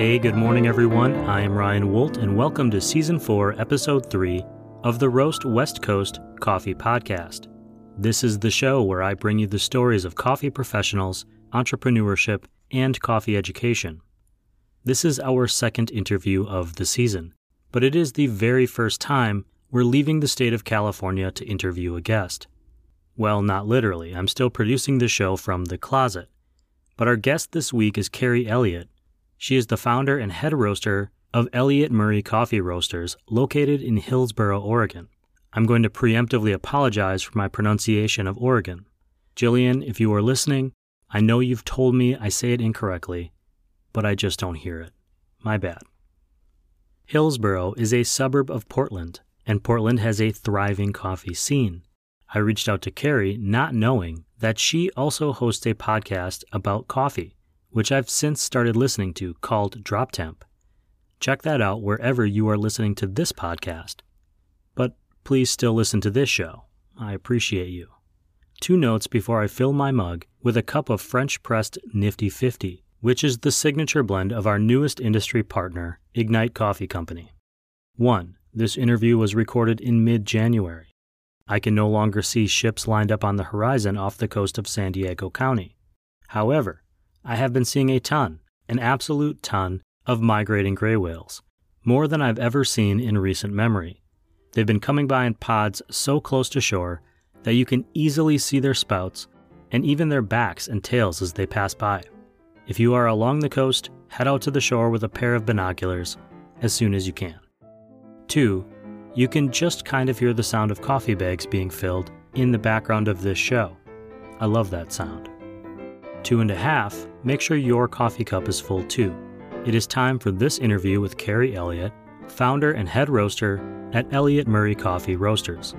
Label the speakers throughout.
Speaker 1: Hey, good morning, everyone. I am Ryan Wolt, and welcome to Season 4, Episode 3 of the Roast West Coast Coffee Podcast. This is the show where I bring you the stories of coffee professionals, entrepreneurship, and coffee education. This is our second interview of the season, but it is the very first time we're leaving the state of California to interview a guest. Well, not literally, I'm still producing the show from the closet. But our guest this week is Carrie Elliott. She is the founder and head roaster of Elliott Murray Coffee Roasters, located in Hillsboro, Oregon. I'm going to preemptively apologize for my pronunciation of Oregon. Jillian, if you are listening, I know you've told me I say it incorrectly, but I just don't hear it. My bad. Hillsboro is a suburb of Portland, and Portland has a thriving coffee scene. I reached out to Carrie not knowing that she also hosts a podcast about coffee which I've since started listening to called Drop Temp. Check that out wherever you are listening to this podcast. But please still listen to this show. I appreciate you. Two notes before I fill my mug with a cup of French pressed Nifty 50, which is the signature blend of our newest industry partner, Ignite Coffee Company. 1. This interview was recorded in mid January. I can no longer see ships lined up on the horizon off the coast of San Diego County. However, I have been seeing a ton, an absolute ton, of migrating gray whales, more than I've ever seen in recent memory. They've been coming by in pods so close to shore that you can easily see their spouts and even their backs and tails as they pass by. If you are along the coast, head out to the shore with a pair of binoculars as soon as you can. 2. You can just kind of hear the sound of coffee bags being filled in the background of this show. I love that sound. Two and a half, make sure your coffee cup is full too. It is time for this interview with Carrie Elliott, founder and head roaster at Elliott Murray Coffee Roasters.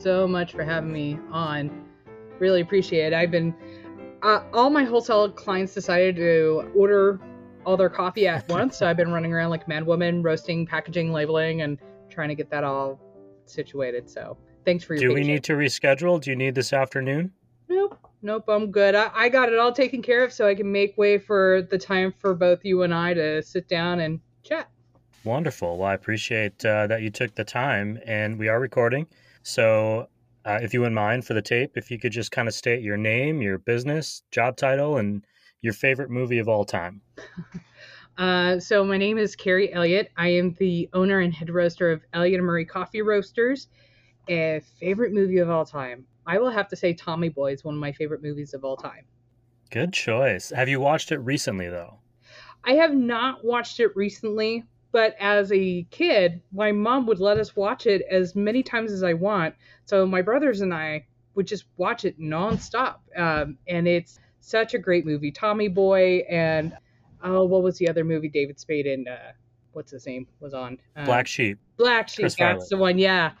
Speaker 2: so much for having me on. Really appreciate it. I've been uh, all my wholesale clients decided to order all their coffee at once. so I've been running around like mad woman, roasting, packaging, labeling, and trying to get that all situated. So thanks for your.
Speaker 1: Do patience. we need to reschedule? Do you need this afternoon?
Speaker 2: Nope, nope. I'm good. I, I got it all taken care of, so I can make way for the time for both you and I to sit down and chat.
Speaker 1: Wonderful. Well, I appreciate uh, that you took the time, and we are recording. So, uh, if you wouldn't mind for the tape, if you could just kind of state your name, your business, job title, and your favorite movie of all time.
Speaker 2: Uh, so my name is Carrie Elliott. I am the owner and head roaster of Elliott Murray Coffee Roasters. A favorite movie of all time. I will have to say Tommy Boy is one of my favorite movies of all time.
Speaker 1: Good choice. Have you watched it recently though?
Speaker 2: I have not watched it recently, but as a kid, my mom would let us watch it as many times as I want. So my brothers and I would just watch it nonstop. Um, and it's such a great movie. Tommy Boy and oh, what was the other movie David Spade and uh, what's his name was on?
Speaker 1: Um, Black Sheep.
Speaker 2: Black Sheep. Chris that's the one. Yeah,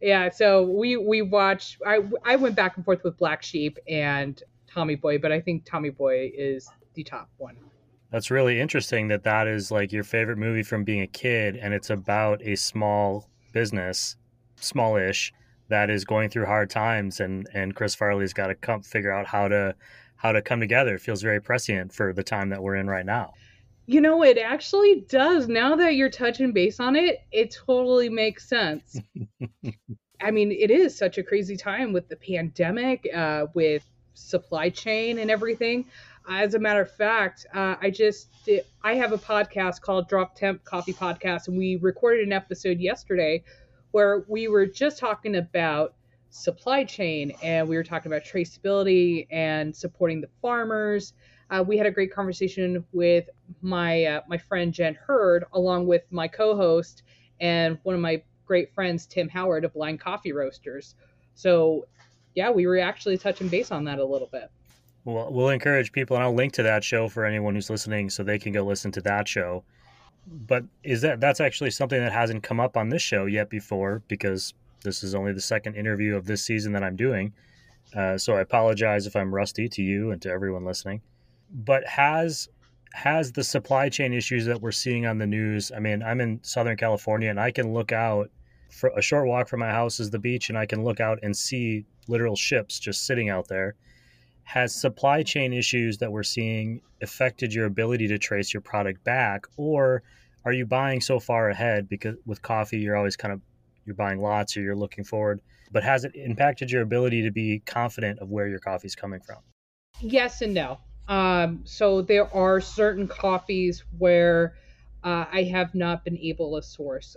Speaker 2: yeah. So we we watched. I I went back and forth with Black Sheep and Tommy Boy, but I think Tommy Boy is the top one.
Speaker 1: That's really interesting that that is like your favorite movie from being a kid, and it's about a small business, smallish, that is going through hard times, and and Chris Farley's got to come figure out how to how to come together. It feels very prescient for the time that we're in right now.
Speaker 2: You know, it actually does. Now that you're touching base on it, it totally makes sense. I mean, it is such a crazy time with the pandemic, uh, with supply chain and everything. As a matter of fact, uh, I just did, I have a podcast called Drop Temp Coffee Podcast, and we recorded an episode yesterday where we were just talking about supply chain and we were talking about traceability and supporting the farmers. Uh, we had a great conversation with my uh, my friend Jen Hurd, along with my co-host and one of my great friends Tim Howard of Blind Coffee Roasters. So, yeah, we were actually touching base on that a little bit.
Speaker 1: Well, we'll encourage people, and I'll link to that show for anyone who's listening, so they can go listen to that show. But is that that's actually something that hasn't come up on this show yet before because this is only the second interview of this season that I'm doing. Uh, so I apologize if I'm rusty to you and to everyone listening. But has has the supply chain issues that we're seeing on the news. I mean, I'm in Southern California and I can look out for a short walk from my house is the beach and I can look out and see literal ships just sitting out there. Has supply chain issues that we're seeing affected your ability to trace your product back or are you buying so far ahead because with coffee you're always kind of you're buying lots or you're looking forward, but has it impacted your ability to be confident of where your coffee is coming from?
Speaker 2: Yes and no. Um, so there are certain coffees where uh, I have not been able to source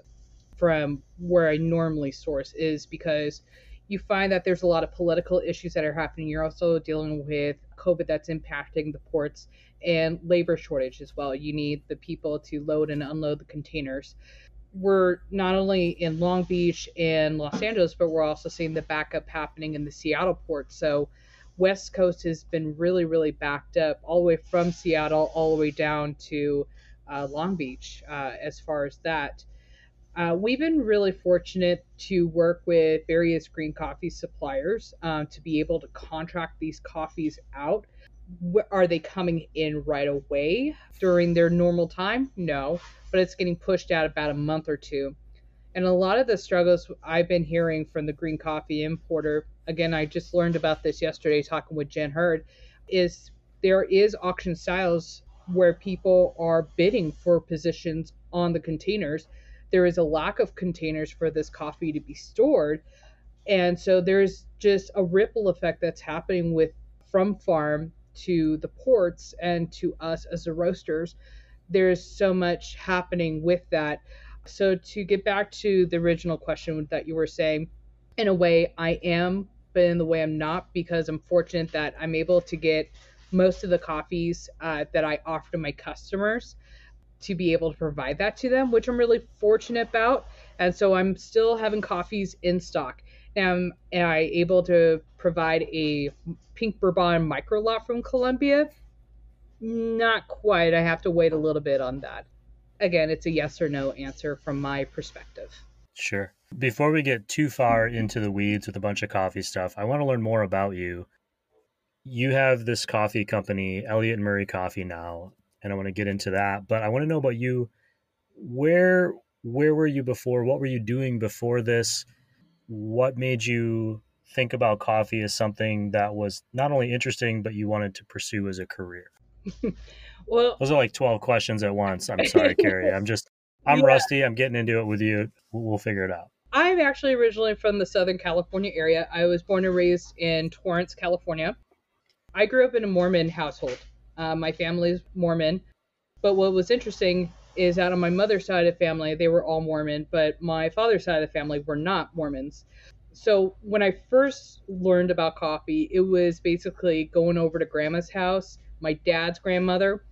Speaker 2: from where I normally source is because you find that there's a lot of political issues that are happening. You're also dealing with COVID that's impacting the ports and labor shortage as well. You need the people to load and unload the containers. We're not only in Long Beach and Los Angeles, but we're also seeing the backup happening in the Seattle port. So West Coast has been really, really backed up all the way from Seattle all the way down to uh, Long Beach uh, as far as that. Uh, we've been really fortunate to work with various green coffee suppliers um, to be able to contract these coffees out. Are they coming in right away during their normal time? No, but it's getting pushed out about a month or two. And a lot of the struggles I've been hearing from the green coffee importer, again, I just learned about this yesterday talking with Jen Hurd, is there is auction styles where people are bidding for positions on the containers. There is a lack of containers for this coffee to be stored. And so there's just a ripple effect that's happening with from farm to the ports and to us as the roasters. There's so much happening with that. So to get back to the original question that you were saying, in a way I am, but in the way I'm not because I'm fortunate that I'm able to get most of the coffees uh, that I offer to my customers to be able to provide that to them, which I'm really fortunate about. And so I'm still having coffees in stock. Now, am I able to provide a pink bourbon micro lot from Colombia? Not quite. I have to wait a little bit on that again, it's a yes or no answer from my perspective.
Speaker 1: Sure. Before we get too far into the weeds with a bunch of coffee stuff, I want to learn more about you. You have this coffee company, Elliott Murray Coffee now, and I want to get into that, but I want to know about you. Where where were you before? What were you doing before this? What made you think about coffee as something that was not only interesting but you wanted to pursue as a career?
Speaker 2: Well,
Speaker 1: those are like 12 questions at once. I'm sorry, Carrie. I'm just, I'm yeah. rusty. I'm getting into it with you. We'll, figure it out.
Speaker 2: I'm actually originally from the Southern California area. I was born and raised in Torrance, California. I grew up in a Mormon household. Uh, my family's Mormon. But what was interesting is out on my mother's side of the family, they were all Mormon, but my father's side of the family were not Mormons. So when I first learned about coffee, it was basically going over to grandma's house, my dad's grandmother,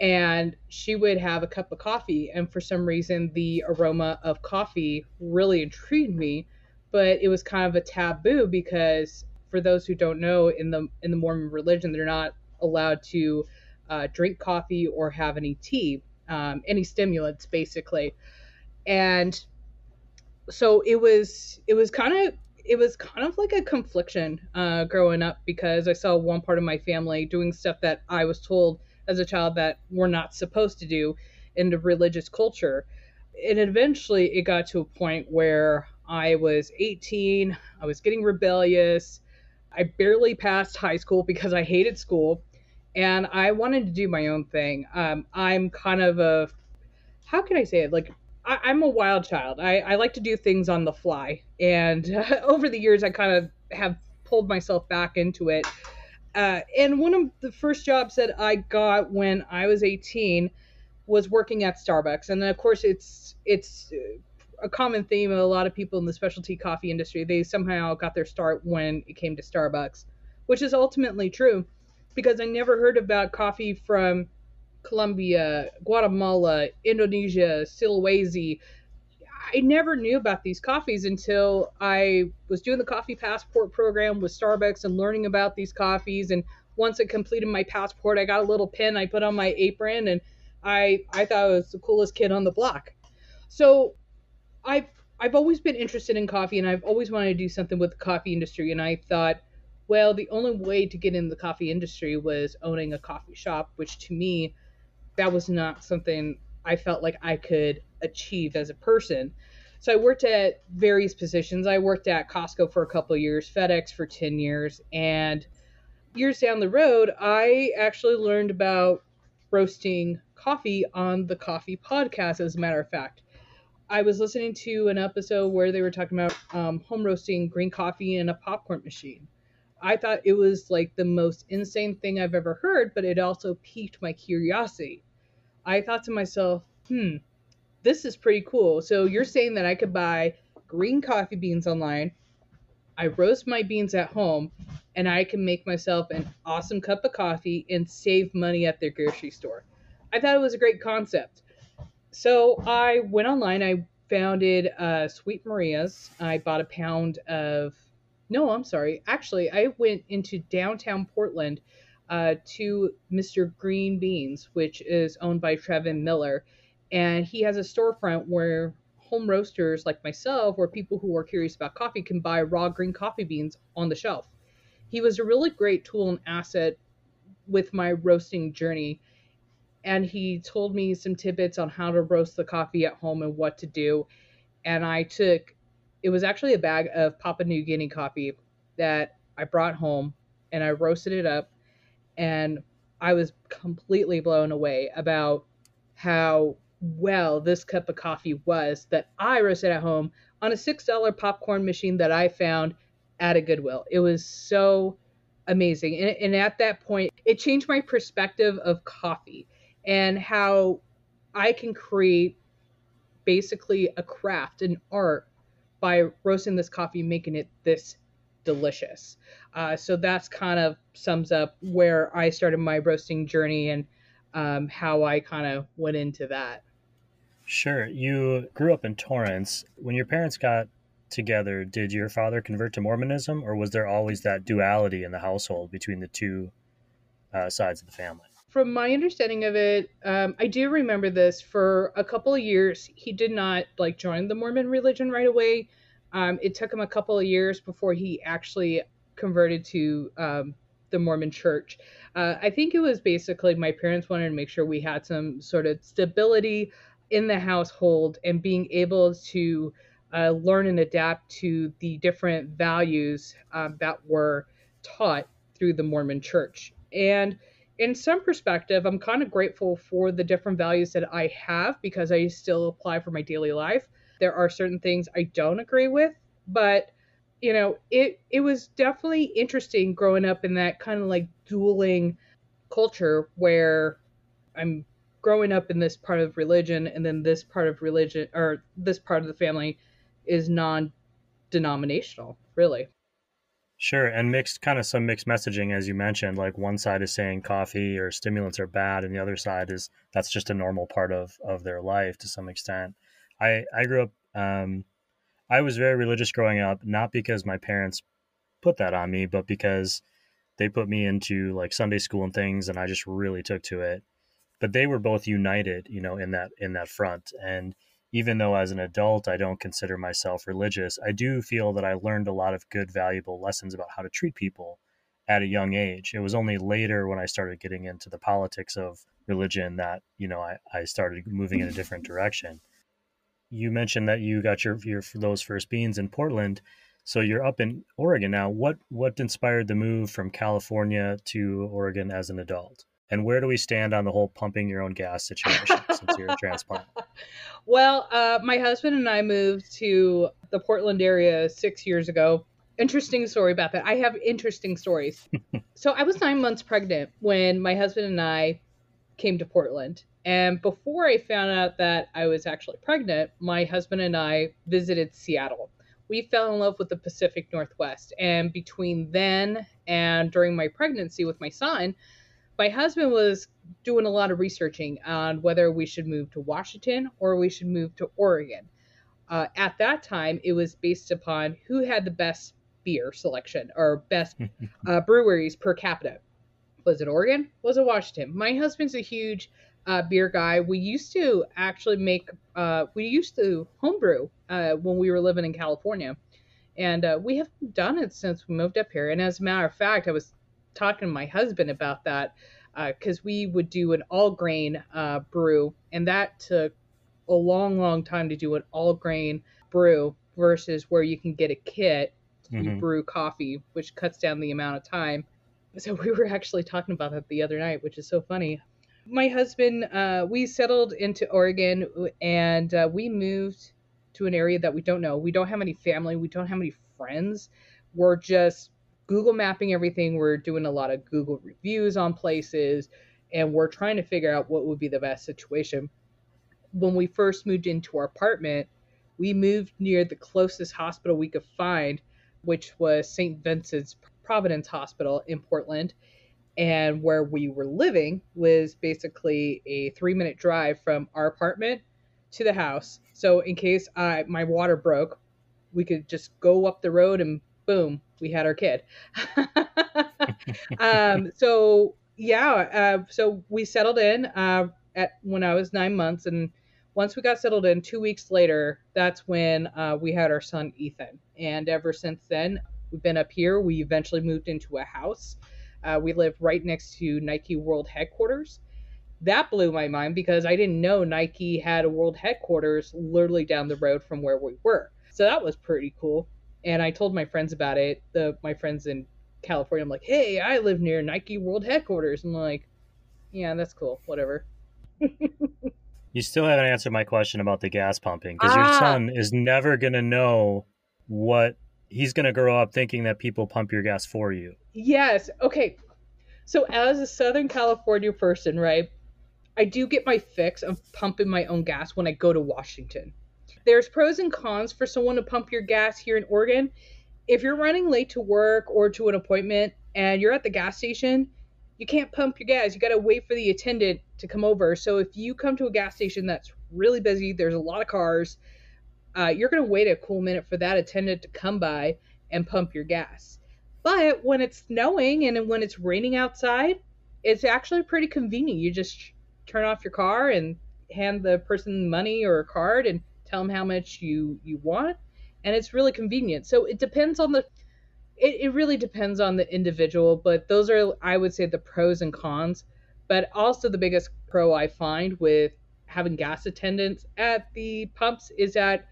Speaker 2: and she would have a cup of coffee and for some reason the aroma of coffee really intrigued me but it was kind of a taboo because for those who don't know in the in the mormon religion they're not allowed to uh, drink coffee or have any tea um, any stimulants basically and so it was it was kind of it was kind of like a confliction uh, growing up because i saw one part of my family doing stuff that i was told as a child that we're not supposed to do in the religious culture. And eventually it got to a point where I was 18, I was getting rebellious. I barely passed high school because I hated school and I wanted to do my own thing. Um, I'm kind of a, how can I say it? Like, I, am a wild child. I, I like to do things on the fly. And uh, over the years, I kind of have pulled myself back into it uh, and one of the first jobs that I got when I was 18 was working at Starbucks. And of course, it's it's a common theme of a lot of people in the specialty coffee industry. They somehow got their start when it came to Starbucks, which is ultimately true because I never heard about coffee from Colombia, Guatemala, Indonesia, Sulawesi, I never knew about these coffees until I was doing the coffee passport program with Starbucks and learning about these coffees. And once I completed my passport, I got a little pin I put on my apron, and I I thought I was the coolest kid on the block. So I've I've always been interested in coffee, and I've always wanted to do something with the coffee industry. And I thought, well, the only way to get in the coffee industry was owning a coffee shop, which to me that was not something I felt like I could achieve as a person. So I worked at various positions. I worked at Costco for a couple years, FedEx for 10 years, and years down the road, I actually learned about roasting coffee on the Coffee Podcast, as a matter of fact. I was listening to an episode where they were talking about um, home roasting green coffee in a popcorn machine. I thought it was like the most insane thing I've ever heard, but it also piqued my curiosity. I thought to myself, hmm, this is pretty cool. So you're saying that I could buy green coffee beans online, I roast my beans at home, and I can make myself an awesome cup of coffee and save money at their grocery store. I thought it was a great concept. So I went online, I founded uh, Sweet Maria's. I bought a pound of, no, I'm sorry. Actually, I went into downtown Portland uh, to Mr. Green Beans, which is owned by Trevin Miller. And he has a storefront where home roasters like myself or people who are curious about coffee can buy raw green coffee beans on the shelf. He was a really great tool and asset with my roasting journey. And he told me some tidbits on how to roast the coffee at home and what to do. And I took, it was actually a bag of Papua New Guinea coffee that I brought home and I roasted it up and I was completely blown away about how well this cup of coffee was that I roasted at home on a $6 popcorn machine that I found at a Goodwill. It was so amazing. And, and at that point, it changed my perspective of coffee and how I can create basically a craft, an art by roasting this coffee, making it this delicious. Uh, so that's kind of sums up where I started my roasting journey and um, how I kind of went into that.
Speaker 1: Sure. You grew up in Torrance. When your parents got together, did your father convert to Mormonism, or was there always that duality in the household between the two uh, sides of the family?
Speaker 2: From my understanding of it, um, I do remember this. For a couple of years, he did not like join the Mormon religion right away. Um, it took him a couple of years before he actually converted to um, the Mormon church. Uh, I think it was basically my parents wanted to make sure we had some sort of stability in the household and being able to uh, learn and adapt to the different values um, that were taught through the Mormon church. And in some perspective, I'm kind of grateful for the different values that I have because I still apply for my daily life. There are certain things I don't agree with, but you know, it it was definitely interesting growing up in that kind of like dueling culture where I'm growing up in this part of religion and then this part of religion or this part of the family is non-denominational, really.
Speaker 1: Sure, and mixed kind of some mixed messaging as you mentioned. Like one side is saying coffee or stimulants are bad, and the other side is that's just a normal part of of their life to some extent. I I grew up. Um, I was very religious growing up, not because my parents put that on me, but because they put me into like Sunday school and things, and I just really took to it. But they were both united, you know, in that in that front. And even though as an adult I don't consider myself religious, I do feel that I learned a lot of good, valuable lessons about how to treat people at a young age. It was only later when I started getting into the politics of religion that, you know, I, I started moving in a different direction you mentioned that you got your your those first beans in Portland. So you're up in Oregon now. What what inspired the move from California to Oregon as an adult? And where do we stand on the whole pumping your own gas situation since you're a transplant?
Speaker 2: Well, uh, my husband and I moved to the Portland area six years ago. Interesting story about that. I have interesting stories. so I was nine months pregnant when my husband and I came to Portland. And before I found out that I was actually pregnant, my husband and I visited Seattle. We fell in love with the Pacific Northwest. And between then and during my pregnancy with my son, my husband was doing a lot of researching on whether we should move to Washington or we should move to Oregon. Uh, at that time, it was based upon who had the best beer selection or best uh, breweries per capita. Was it Oregon? Was it Washington? My husband's a huge uh, beer guy. We used to actually make, uh, we used to homebrew uh, when we were living in California. And uh, we haven't done it since we moved up here. And as a matter of fact, I was talking to my husband about that. because uh, we would do an all grain uh, brew, and that took a long, long time to do an all grain brew versus where you can get a kit to mm-hmm. brew coffee, which cuts down the amount of time. So we were actually talking about that the other night, which is so funny. My husband, uh, we settled into Oregon and uh, we moved to an area that we don't know. We don't have any family. We don't have any friends. We're just Google mapping everything. We're doing a lot of Google reviews on places, and we're trying to figure out what would be the best situation. When we first moved into our apartment, we moved near the closest hospital we could find, which was St. Vincent's Providence Hospital in Portland. And where we were living was basically a three minute drive from our apartment to the house. So in case I, my water broke, we could just go up the road and boom, we had our kid. um, so yeah, uh, so we settled in uh, at when I was nine months, and once we got settled in, two weeks later, that's when uh, we had our son Ethan. And ever since then, we've been up here. We eventually moved into a house. Uh, we live right next to Nike World headquarters. That blew my mind because I didn't know Nike had a world headquarters literally down the road from where we were. So that was pretty cool. And I told my friends about it. The my friends in California. I'm like, hey, I live near Nike World headquarters. I'm like, yeah, that's cool. Whatever.
Speaker 1: you still haven't answered my question about the gas pumping because ah. your son is never gonna know what he's gonna grow up thinking that people pump your gas for you.
Speaker 2: Yes. Okay. So as a Southern California person, right? I do get my fix of pumping my own gas when I go to Washington. There's pros and cons for someone to pump your gas here in Oregon. If you're running late to work or to an appointment and you're at the gas station, you can't pump your gas. You got to wait for the attendant to come over. So if you come to a gas station that's really busy, there's a lot of cars, uh, you're going to wait a cool minute for that attendant to come by and pump your gas. But when it's snowing and when it's raining outside, it's actually pretty convenient. You just turn off your car and hand the person money or a card and tell them how much you you want and it's really convenient. So it depends on the it, it really depends on the individual but those are i would say the pros and cons. But also the biggest pro i find with having gas attendants at the pumps is that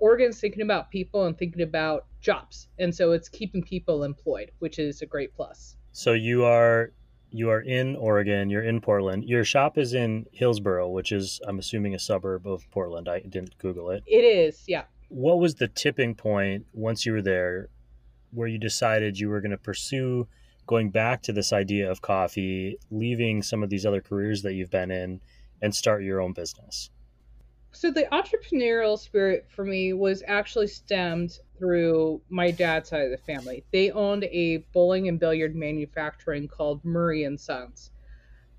Speaker 2: oregon's thinking about people and thinking about jobs. And so it's keeping people employed which is a great plus.
Speaker 1: So you are you are in Oregon, you're in Portland. Your shop is in Hillsboro, which is, I'm assuming, a suburb of Portland. I didn't Google it.
Speaker 2: It is, yeah.
Speaker 1: What was the tipping point once you were there where you decided you were going to pursue going back to this idea of coffee, leaving some of these other careers that you've been in, and start your own business?
Speaker 2: So the entrepreneurial spirit for me was actually stemmed through my dad's side of the family. They owned a bowling and billiard manufacturing called Murray and Sons.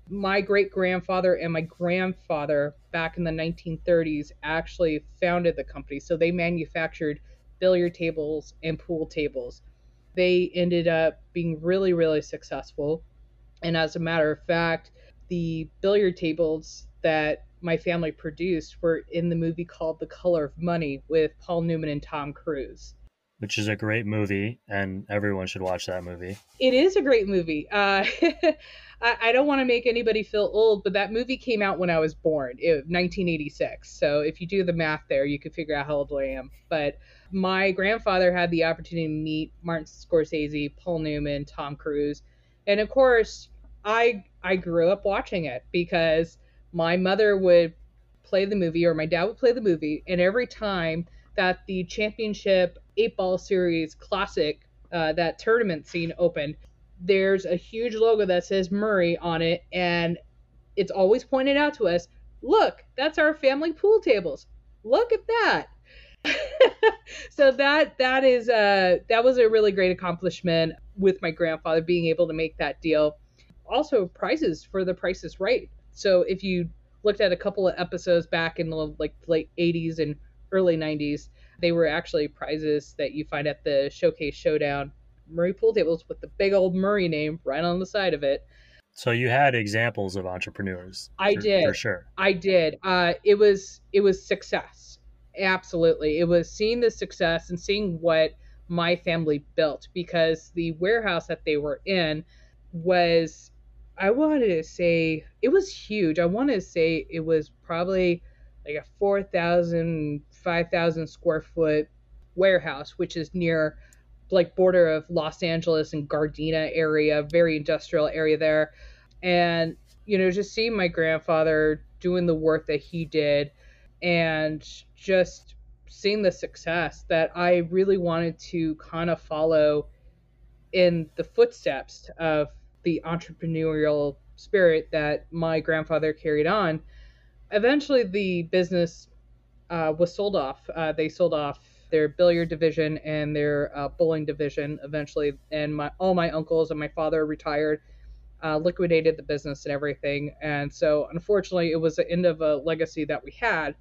Speaker 2: My great grandfather and my grandfather back in the 1930s actually founded the company. So they manufactured billiard tables and pool tables. They ended up being really, really successful. And as a matter of fact, the billiard tables that my family produced were in the movie called The Color of Money with Paul Newman and Tom Cruise.
Speaker 1: Which is a great movie, and everyone should watch that movie.
Speaker 2: It is a great movie. Uh, I, I, don't want to make anybody feel old, but that movie came out when I was born, it, 1986. So if you do the math there, you can figure out how old I am. But my grandfather had the opportunity to meet Martin Scorsese, Paul Newman, Tom Cruise, and of course, I I grew up watching it because my mother would play the movie or my dad would play the movie and every time that the championship eight ball series classic uh, that tournament scene opened there's a huge logo that says murray on it and it's always pointed out to us look that's our family pool tables. Look at that. So that that is uh that was a really great accomplishment with my grandfather being able to make that deal. Also prizes for the Price Is Right so if you looked at a couple of episodes back in the like late 80s and early 90s, they were actually prizes that you find at the Showcase Showdown Murray pool tables with the big old Murray name right on the side of it.
Speaker 1: So you had examples of entrepreneurs.
Speaker 2: I
Speaker 1: for,
Speaker 2: did
Speaker 1: for sure.
Speaker 2: I did. Uh, it was it was success. Absolutely, it was seeing the success and seeing what my family built because the warehouse that they were in was I wanted to say it was huge. I want to say it was probably like a 4,000, 5,000 square foot warehouse, which is near like border of Los Angeles and Gardena area, very industrial area there. And, you know, just seeing my grandfather doing the work that he did and just seeing the success that I really wanted to kind of follow in the footsteps of the entrepreneurial spirit that my grandfather carried on. Eventually, the business uh, was sold off. Uh, they sold off their billiard division and their uh, bowling division eventually, and my all my uncles and my father retired, uh, liquidated the business and everything. And so, unfortunately, it was the end of a legacy that we had.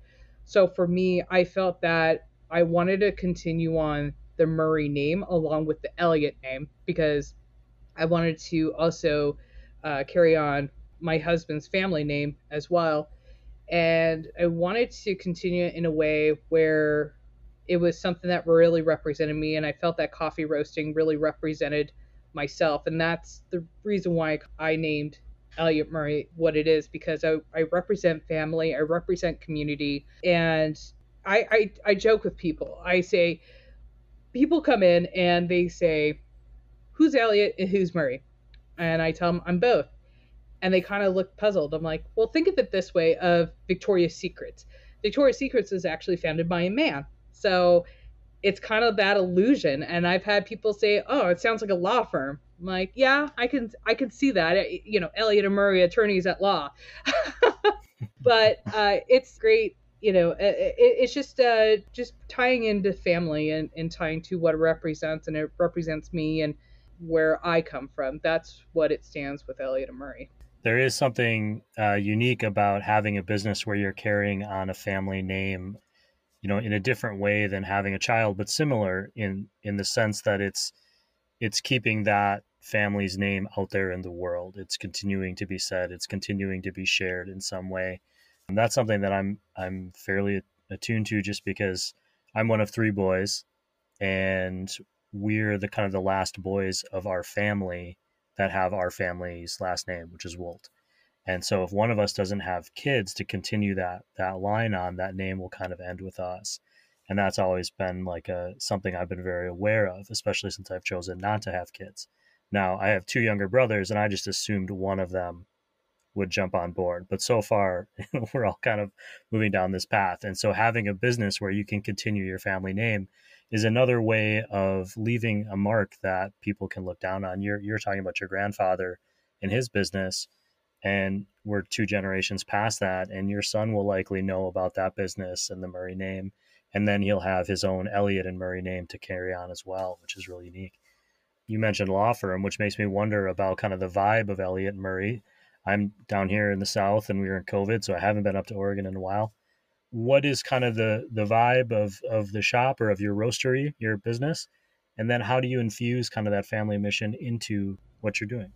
Speaker 2: So for me, I felt that I wanted to continue on the Murray name along with the Elliott name because I wanted to also uh, carry on my husband's family name as well. And I wanted to continue in a way where it was something that really represented me and i felt that coffee roasting really represented myself and that's the reason why i named elliott murray what it is because i, I represent family i represent community and I, I i joke with people i say people come in and they say who's elliott and who's murray and i tell them i'm both and they kind of look puzzled i'm like well think of it this way of victoria's secrets victoria's secrets is actually founded by a man so it's kind of that illusion. And I've had people say, "Oh, it sounds like a law firm." I'm like, "Yeah, I can I can see that. You know, Elliott and Murray, attorneys at law." but uh, it's great. You know, it, it's just uh, just tying into family and, and tying to what it represents, and it represents me and where I come from. That's what it stands with Elliott and Murray.
Speaker 1: There is something uh, unique about having a business where you're carrying on a family name you know in a different way than having a child but similar in in the sense that it's it's keeping that family's name out there in the world it's continuing to be said it's continuing to be shared in some way and that's something that i'm i'm fairly attuned to just because i'm one of three boys and we're the kind of the last boys of our family that have our family's last name which is wolt and so if one of us doesn't have kids to continue that that line on, that name will kind of end with us. And that's always been like a something I've been very aware of, especially since I've chosen not to have kids. Now I have two younger brothers and I just assumed one of them would jump on board. But so far, we're all kind of moving down this path. And so having a business where you can continue your family name is another way of leaving a mark that people can look down on. You're you're talking about your grandfather and his business and we're two generations past that and your son will likely know about that business and the murray name and then he'll have his own elliott and murray name to carry on as well which is really unique. You mentioned law firm which makes me wonder about kind of the vibe of elliott murray. I'm down here in the south and we were in covid so i haven't been up to oregon in a while what is kind of the the vibe of of the shop or of your roastery your business and then how do you infuse kind of that family mission into what you're doing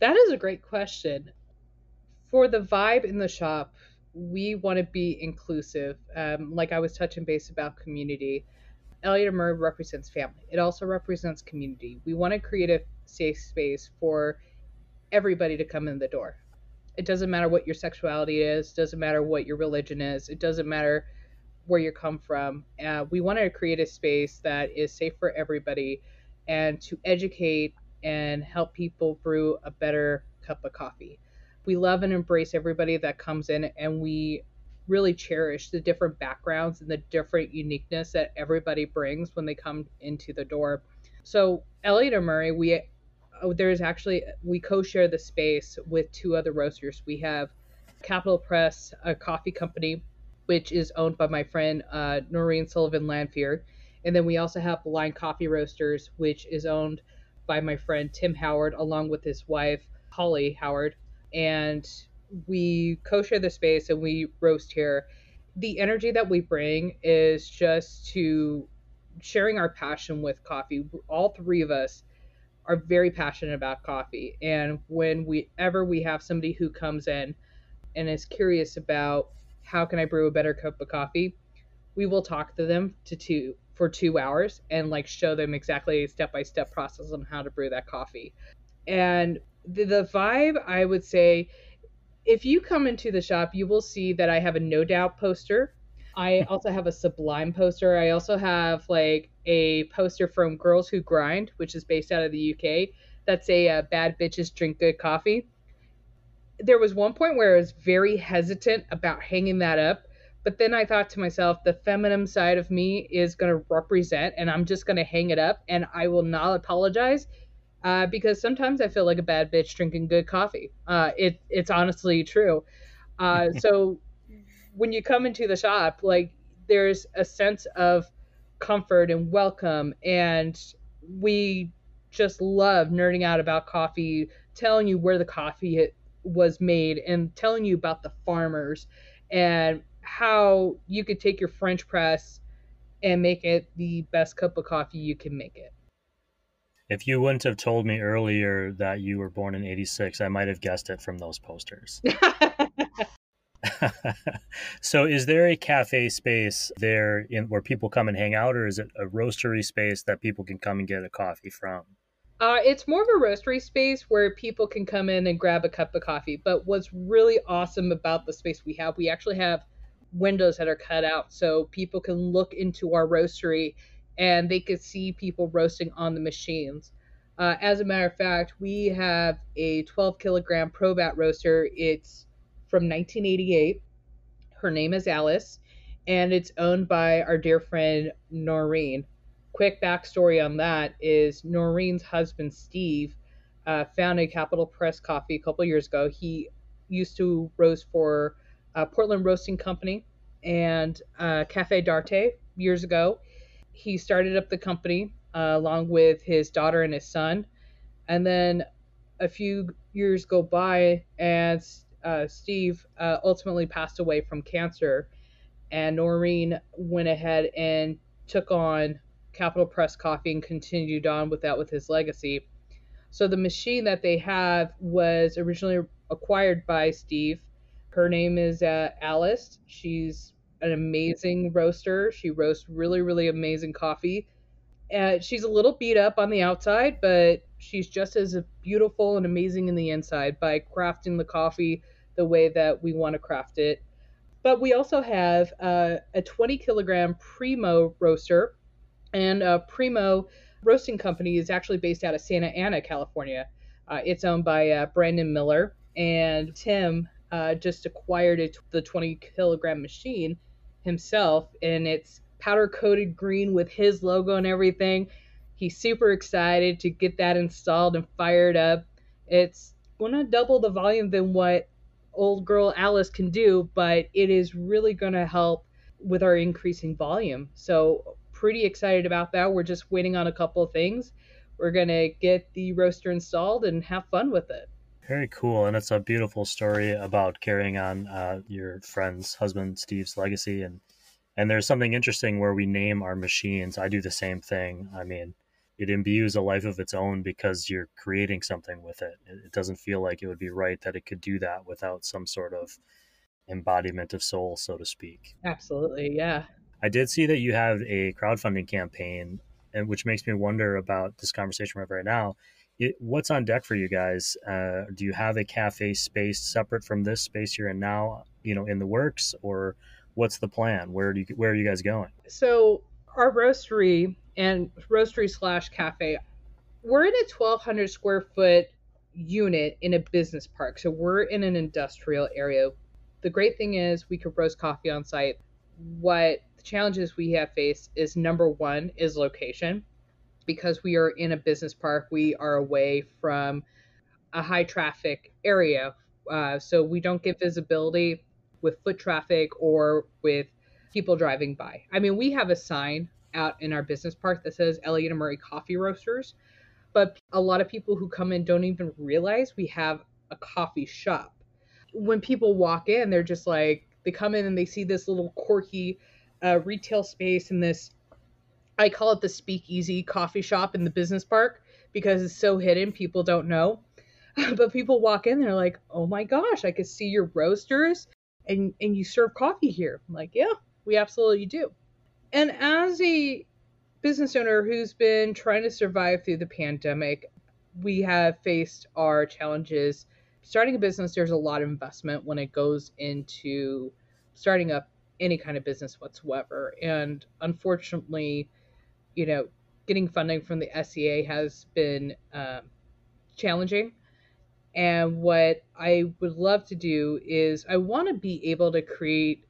Speaker 2: that is a great question for the vibe in the shop, we want to be inclusive. Um, like I was touching base about community. Elliott Murray represents family. It also represents community. We want to create a safe space for everybody to come in the door. It doesn't matter what your sexuality is, doesn't matter what your religion is, it doesn't matter where you come from. Uh, we want to create a space that is safe for everybody and to educate and help people brew a better cup of coffee we love and embrace everybody that comes in and we really cherish the different backgrounds and the different uniqueness that everybody brings when they come into the door. So Elliott and Murray, we there's actually we co-share the space with two other roasters. We have Capital Press, a coffee company, which is owned by my friend uh, Noreen Sullivan Lanfear, and then we also have Line Coffee Roasters, which is owned by my friend Tim Howard, along with his wife Holly Howard. And we co-share the space and we roast here. The energy that we bring is just to sharing our passion with coffee. All three of us are very passionate about coffee and when we ever we have somebody who comes in and is curious about how can i brew a better cup of coffee we will talk to them to two for two hours and like show them exactly a step-by-step process on how to brew that coffee and The, the vibe, I would say, if you come into the shop, you will see that I have a no doubt poster. I also have a Sublime poster. I also have like a poster from Girls Who Grind, which is based out of the UK. That's a uh, bad bitches drink good coffee. There was one point where I was very hesitant about hanging that up, but then I thought to myself, the feminine side of me is going to represent, and I'm just going to hang it up, and I will not apologize uh, because sometimes I feel like a bad bitch drinking good coffee. Uh, it it's honestly true. Uh, so when you come into the shop, like there's a sense of comfort and welcome, and we just love nerding out about coffee, telling you where the coffee was made, and telling you about the farmers and how you could take your French press and make it the best cup of coffee you can make it.
Speaker 1: If you wouldn't have told me earlier that you were born in 86, I might have guessed it from those posters. so is there a cafe space there in where people come and hang out or is it a roastery space that people can come and get a coffee from?
Speaker 2: Uh, it's more of a roastery space where people can come in and grab a cup of coffee. But what's really awesome about the space we have, we actually have windows that are cut out so people can look into our roastery and they could see people roasting on the machines. Uh, as a matter of fact, we have a 12 kilogram Probat roaster. It's from 1988. Her name is Alice, and it's owned by our dear friend Noreen. Quick backstory on that is Noreen's husband Steve uh, founded Capital Press Coffee a couple years ago. He used to roast for uh, Portland Roasting Company and uh, Cafe d'Arte years ago he started up the company uh, along with his daughter and his son. And then a few years go by, and uh, Steve uh, ultimately passed away from cancer. And Noreen went ahead and took on Capital Press Coffee and continued on with that with his legacy. So the machine that they have was originally acquired by Steve. Her name is uh, Alice. She's an amazing roaster. She roasts really, really amazing coffee. And she's a little beat up on the outside, but she's just as beautiful and amazing in the inside by crafting the coffee the way that we want to craft it. But we also have uh, a 20 kilogram Primo roaster, and uh, Primo Roasting Company is actually based out of Santa Ana, California. Uh, it's owned by uh, Brandon Miller, and Tim uh, just acquired a, the 20 kilogram machine himself, and it's powder coated green with his logo and everything. He's super excited to get that installed and fired up. It's going to double the volume than what old girl Alice can do, but it is really going to help with our increasing volume. So, pretty excited about that. We're just waiting on a couple of things. We're going to get the roaster installed and have fun with it.
Speaker 1: Very cool, and it's a beautiful story about carrying on uh, your friend's husband Steve's legacy, and and there's something interesting where we name our machines. I do the same thing. I mean, it imbues a life of its own because you're creating something with it. It doesn't feel like it would be right that it could do that without some sort of embodiment of soul, so to speak.
Speaker 2: Absolutely, yeah.
Speaker 1: I did see that you have a crowdfunding campaign, and which makes me wonder about this conversation we have right now it, what's on deck for you guys? Uh, do you have a cafe space separate from this space you're in now? You know, in the works, or what's the plan? Where do you, where are you guys going?
Speaker 2: So our roastery and roastery slash cafe, we're in a 1,200 square foot unit in a business park. So we're in an industrial area. The great thing is we could roast coffee on site. What the challenges we have faced is number one is location because we are in a business park, we are away from a high traffic area. Uh, so we don't get visibility with foot traffic or with people driving by. I mean, we have a sign out in our business park that says Elliott and Murray Coffee Roasters, but a lot of people who come in don't even realize we have a coffee shop. When people walk in, they're just like, they come in and they see this little quirky uh, retail space and this I call it the speakeasy coffee shop in the business park because it's so hidden, people don't know. but people walk in, they're like, "Oh my gosh, I could see your roasters and and you serve coffee here." I'm like, "Yeah, we absolutely do." And as a business owner who's been trying to survive through the pandemic, we have faced our challenges. Starting a business, there's a lot of investment when it goes into starting up any kind of business whatsoever. And unfortunately, you know, getting funding from the SBA has been um, challenging. And what I would love to do is I want to be able to create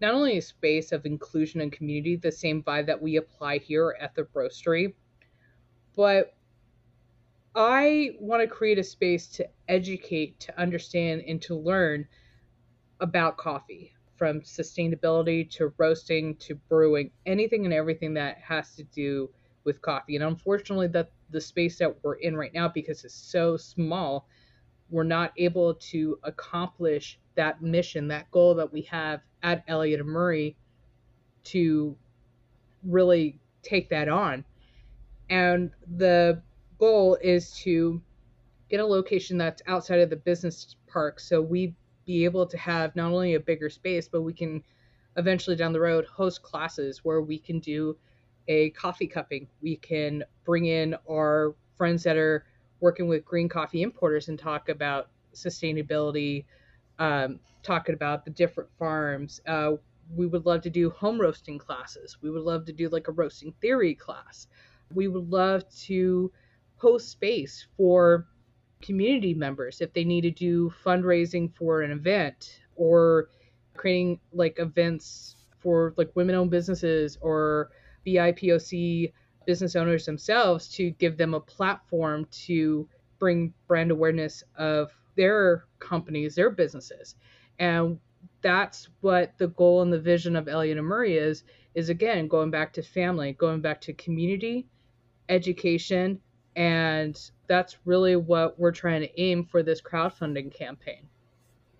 Speaker 2: not only a space of inclusion and community, the same vibe that we apply here at the roastery, but I want to create a space to educate, to understand, and to learn about coffee from sustainability to roasting to brewing, anything and everything that has to do with coffee. And unfortunately, that the space that we're in right now, because it's so small, we're not able to accomplish that mission, that goal that we have at Elliott and Murray to really take that on. And the goal is to get a location that's outside of the business park so we be able to have not only a bigger space, but we can eventually down the road host classes where we can do a coffee cupping. We can bring in our friends that are working with green coffee importers and talk about sustainability, um, talking about the different farms. Uh, we would love to do home roasting classes. We would love to do like a roasting theory class. We would love to host space for community members if they need to do fundraising for an event or creating like events for like women owned businesses or BIPOC business owners themselves to give them a platform to bring brand awareness of their companies, their businesses. And that's what the goal and the vision of Elliott and Murray is, is again, going back to family, going back to community, education, and that's really what we're trying to aim for this crowdfunding campaign.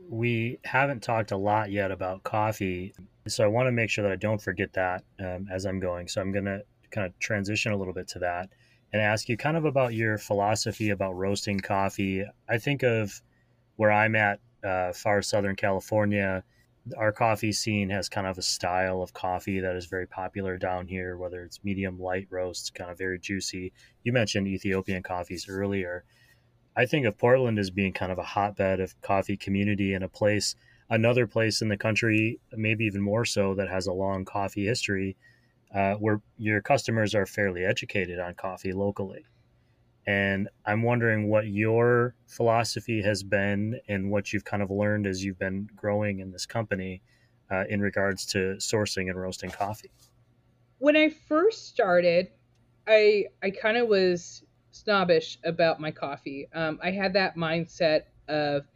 Speaker 1: We haven't talked a lot yet about coffee, so I want to make sure that I don't forget that um, as I'm going. So I'm going to kind of transition a little bit to that and ask you kind of about your philosophy about roasting coffee. I think of where I'm at, uh, far Southern California our coffee scene has kind of a style of coffee that is very popular down here, whether it's medium light roasts, kind of very juicy. You mentioned Ethiopian coffees earlier. I think of Portland as being kind of a hotbed of coffee community and a place, another place in the country, maybe even more so, that has a long coffee history, uh, where your customers are fairly educated on coffee locally. And I'm wondering what your philosophy has been and what you've kind of learned as you've been growing in this company uh, in regards to sourcing and roasting coffee.
Speaker 2: When I first started, I I kind of was snobbish about my coffee. Um, I had that mindset of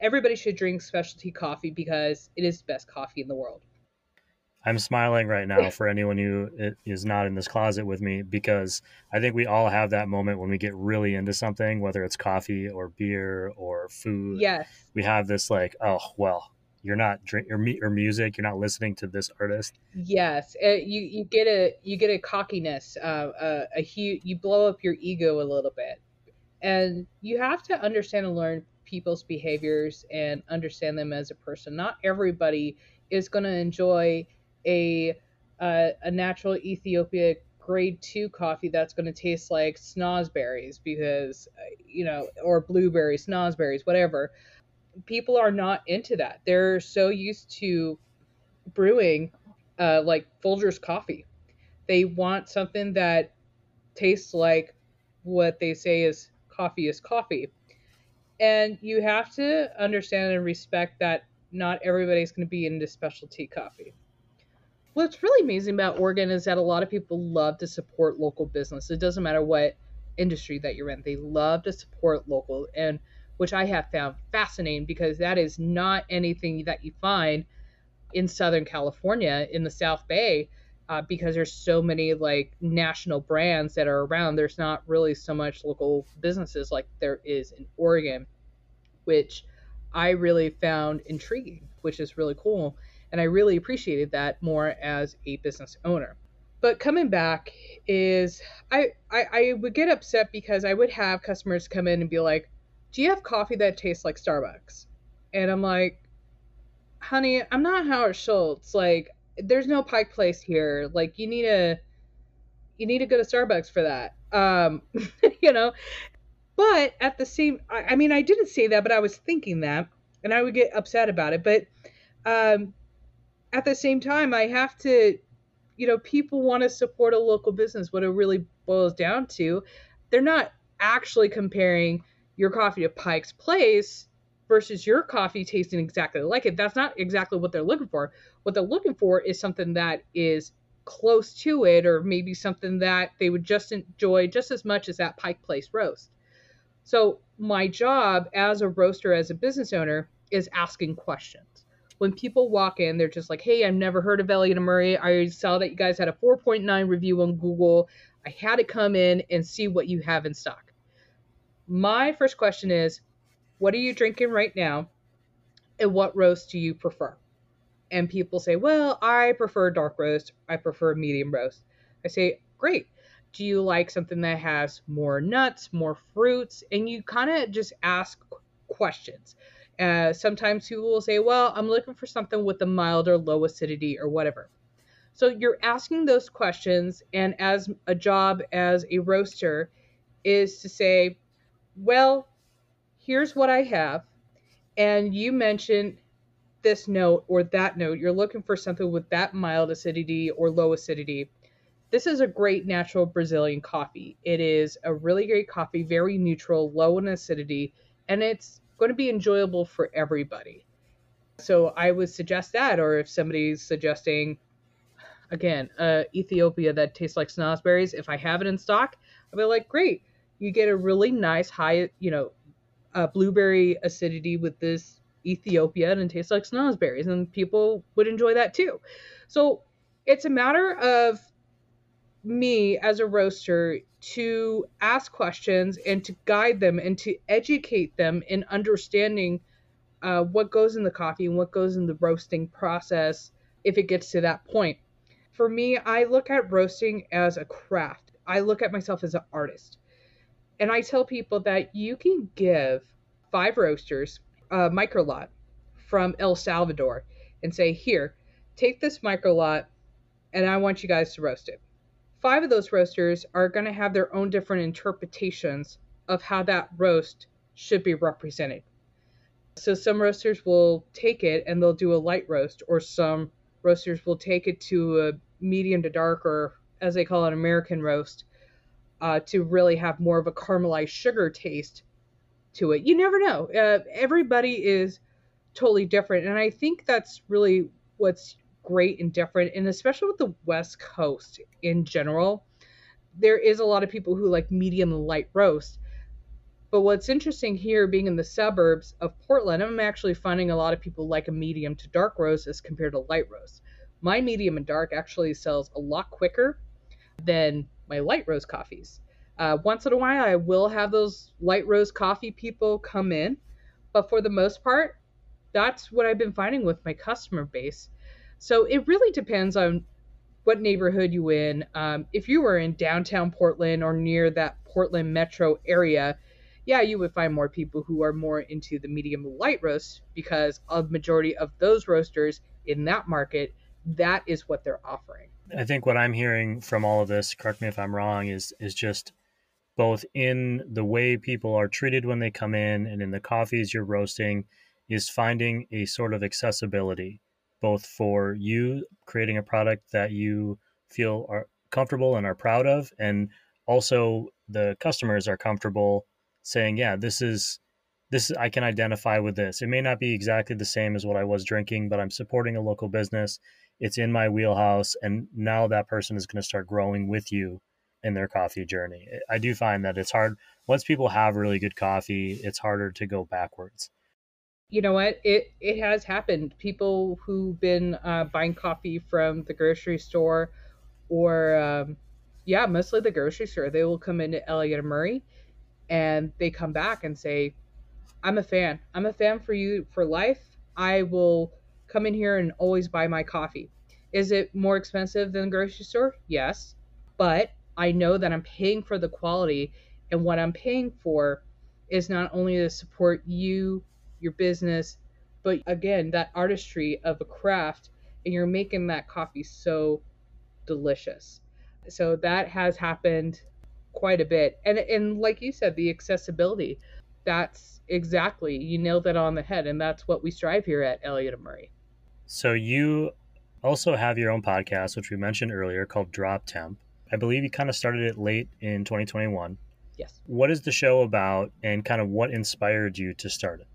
Speaker 2: everybody should drink specialty coffee because it is the best coffee in the world.
Speaker 1: I'm smiling right now for anyone who is not in this closet with me because I think we all have that moment when we get really into something, whether it's coffee or beer or food.
Speaker 2: Yes.
Speaker 1: We have this like, oh well, you're not drink or, or music, you're not listening to this artist.
Speaker 2: Yes, uh, you you get a you get a cockiness, uh, a, a huge you blow up your ego a little bit, and you have to understand and learn people's behaviors and understand them as a person. Not everybody is going to enjoy a uh, a natural Ethiopia grade two coffee that's going to taste like snozzberries because uh, you know or blueberries, snozzberries, whatever. People are not into that. They're so used to brewing uh, like Folgers coffee. They want something that tastes like what they say is coffee is coffee. And you have to understand and respect that not everybody's going to be into specialty coffee what's really amazing about Oregon is that a lot of people love to support local business. It doesn't matter what industry that you're in, they love to support local, and which I have found fascinating because that is not anything that you find in Southern California in the South Bay. Uh, because there's so many like national brands that are around, there's not really so much local businesses like there is in Oregon, which I really found intriguing, which is really cool. And I really appreciated that more as a business owner. But coming back is I, I, I would get upset because I would have customers come in and be like, Do you have coffee that tastes like Starbucks? And I'm like, honey, I'm not Howard Schultz. Like, there's no Pike Place here. Like, you need to, you need to go to Starbucks for that. Um, you know, But at the same, I, I mean, I didn't say that, but I was thinking that, and I would get upset about it. But um, at the same time, I have to, you know, people want to support a local business. What it really boils down to, they're not actually comparing your coffee to Pike's Place versus your coffee tasting exactly like it. That's not exactly what they're looking for. What they're looking for is something that is close to it, or maybe something that they would just enjoy just as much as that Pike Place roast. So, my job as a roaster, as a business owner, is asking questions. When people walk in, they're just like, hey, I've never heard of Elliott and Murray. I saw that you guys had a 4.9 review on Google. I had to come in and see what you have in stock. My first question is, what are you drinking right now? And what roast do you prefer? And people say, well, I prefer dark roast. I prefer medium roast. I say, great. Do you like something that has more nuts, more fruits? And you kind of just ask questions. Uh, sometimes people will say, well, I'm looking for something with a mild or low acidity or whatever. So you're asking those questions, and as a job as a roaster is to say, well, here's what I have, and you mentioned this note or that note, you're looking for something with that mild acidity or low acidity. This is a great natural Brazilian coffee. It is a really great coffee, very neutral, low in acidity, and it's going to be enjoyable for everybody. So I would suggest that, or if somebody's suggesting, again, uh, Ethiopia that tastes like snozzberries, if I have it in stock, I'll be like, great. You get a really nice high, you know, uh, blueberry acidity with this Ethiopia and tastes like snozzberries, and people would enjoy that too. So it's a matter of me as a roaster to ask questions and to guide them and to educate them in understanding uh, what goes in the coffee and what goes in the roasting process if it gets to that point. For me, I look at roasting as a craft. I look at myself as an artist. And I tell people that you can give five roasters a micro lot from El Salvador and say, here, take this micro lot and I want you guys to roast it. Five of those roasters are going to have their own different interpretations of how that roast should be represented. So some roasters will take it and they'll do a light roast, or some roasters will take it to a medium to dark, or as they call it, American roast, uh, to really have more of a caramelized sugar taste to it. You never know. Uh, everybody is totally different, and I think that's really what's great and different, and especially with the West Coast in general, there is a lot of people who like medium light roast. But what's interesting here, being in the suburbs of Portland, I'm actually finding a lot of people like a medium to dark roast as compared to light roast. My medium and dark actually sells a lot quicker than my light roast coffees. Uh, once in a while, I will have those light roast coffee people come in, but for the most part, that's what I've been finding with my customer base. So it really depends on what neighborhood you're in. Um, if you were in downtown Portland or near that Portland metro area, yeah, you would find more people who are more into the medium light roast because a majority of those roasters in that market, that is what they're offering.
Speaker 1: I think what I'm hearing from all of this, correct me if I'm wrong, is is just both in the way people are treated when they come in and in the coffees you're roasting, is finding a sort of accessibility both for you creating a product that you feel are comfortable and are proud of and also the customers are comfortable saying yeah this is this i can identify with this. It may not be exactly the same as what i was drinking but i'm supporting a local business. It's in my wheelhouse and now that person is going to start growing with you in their coffee journey. I do find that it's hard. Once people have really good coffee it's harder to go backwards
Speaker 2: you know what? It it has happened. People who've been uh, buying coffee from the grocery store or um, yeah mostly the grocery store they will come into elliott and murray and they come back and say i'm a fan. I'm a fan for you for life. I will come in here and always buy my coffee. Is it more expensive than the grocery store? Yes. But i know that i'm paying for the quality and what i'm paying for is not only to support you your business, but again, that artistry of a craft, and you're making that coffee so delicious. So that has happened quite a bit. And and like you said, the accessibility. That's exactly you nailed it on the head, and that's what we strive here at Elliott and Murray.
Speaker 1: So you also have your own podcast, which we mentioned earlier, called Drop Temp. I believe you kind of started it late in 2021.
Speaker 2: Yes.
Speaker 1: What is the show about, and kind of what inspired you to start
Speaker 2: it?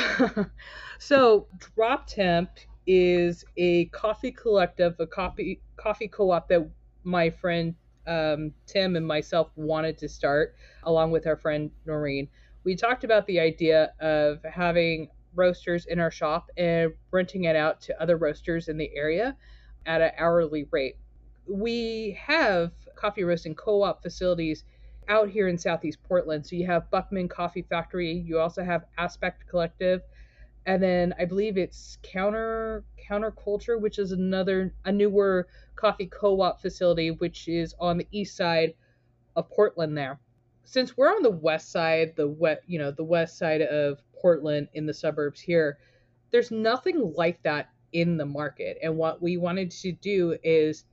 Speaker 2: so Drop Temp is a coffee collective, a coffee coffee co-op that my friend um, Tim and myself wanted to start, along with our friend Noreen. We talked about the idea of having roasters in our shop and renting it out to other roasters in the area at an hourly rate. We have coffee roasting co op facilities out here in Southeast Portland. So you have Buckman Coffee Factory, you also have Aspect Collective, and then I believe it's Counter Counterculture, which is another a newer coffee co-op facility, which is on the east side of Portland. There, since we're on the west side, the wet you know the west side of Portland in the suburbs here, there's nothing like that in the market. And what we wanted to do is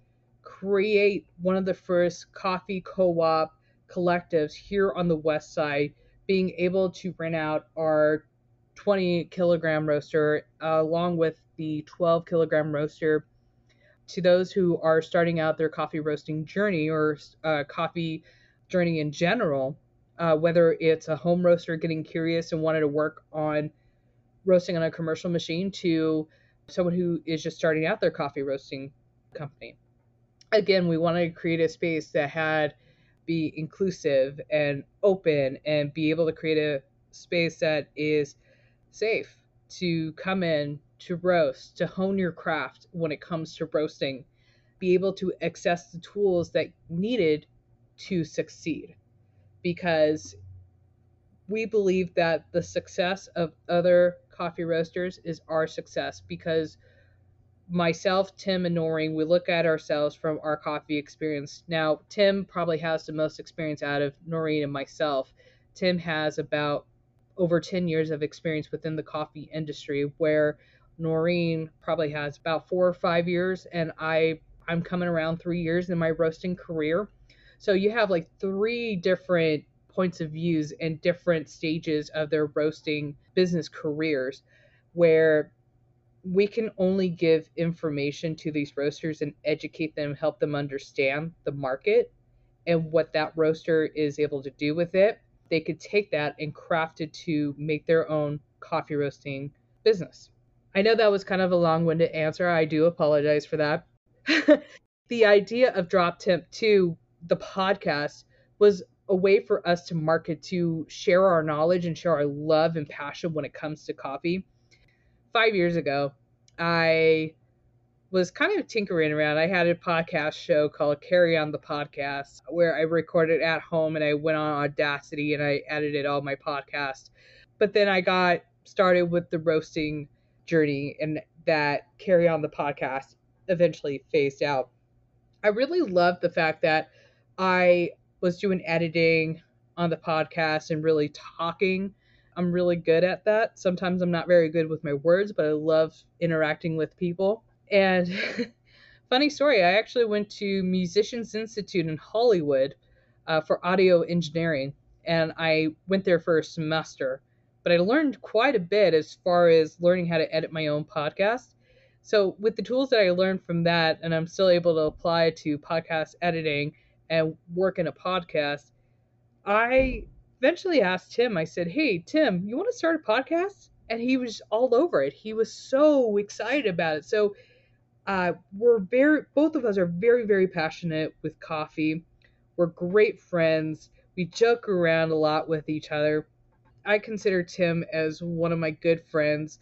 Speaker 2: create one of the first coffee co-op collectives here on the west side, being able to rent out our 20 kilogram roaster uh, along with the 12 kilogram roaster to those who are starting out their coffee roasting journey or uh, coffee journey in general, uh, whether it's a home roaster getting curious and wanted to work on roasting on a commercial machine to someone who is just starting out their coffee roasting company. Again, we wanted to create a space that had be inclusive and open and be able to create a space that is safe to come in to roast, to hone your craft when it comes to roasting, be able to access the tools that needed to succeed. Because we believe that the success of other coffee roasters is our success because myself, Tim, and Noreen, we look at ourselves from our coffee experience. Now, Tim probably has the most experience out of Noreen and myself. Tim has about over 10 years of experience within the coffee industry where Noreen probably has about four or five years and I I'm coming around three years in my roasting career. So you have like three different points of views and different stages of their roasting business careers where we can only give information to these roasters and educate them, help them understand the market and what that roaster is able to do with it they could take that and craft it to make their own coffee roasting business. I know that was kind of a long winded answer. I do apologize for that. the idea of Drop Temp 2, the podcast, was a way for us to market to share our knowledge and share our love and passion when it comes to coffee. Five years ago, I was kind of tinkering around. I had a podcast show called Carry On the Podcast where I recorded at home and I went on Audacity and I edited all my podcasts. But then I got started with the roasting journey and that Carry On the Podcast eventually phased out. I really loved the fact that I was doing editing on the podcast and really talking. I'm really good at that. Sometimes I'm not very good with my words, but I love interacting with people and funny story, I actually went to Musicians Institute in Hollywood uh, for audio engineering, and I went there for a semester. But I learned quite a bit as far as learning how to edit my own podcast. So, with the tools that I learned from that, and I'm still able to apply to podcast editing and work in a podcast, I eventually asked Tim, I said, Hey, Tim, you want to start a podcast? And he was all over it. He was so excited about it. So, uh, we're very, both of us are very, very passionate with coffee. We're great friends. We joke around a lot with each other. I consider Tim as one of my good friends,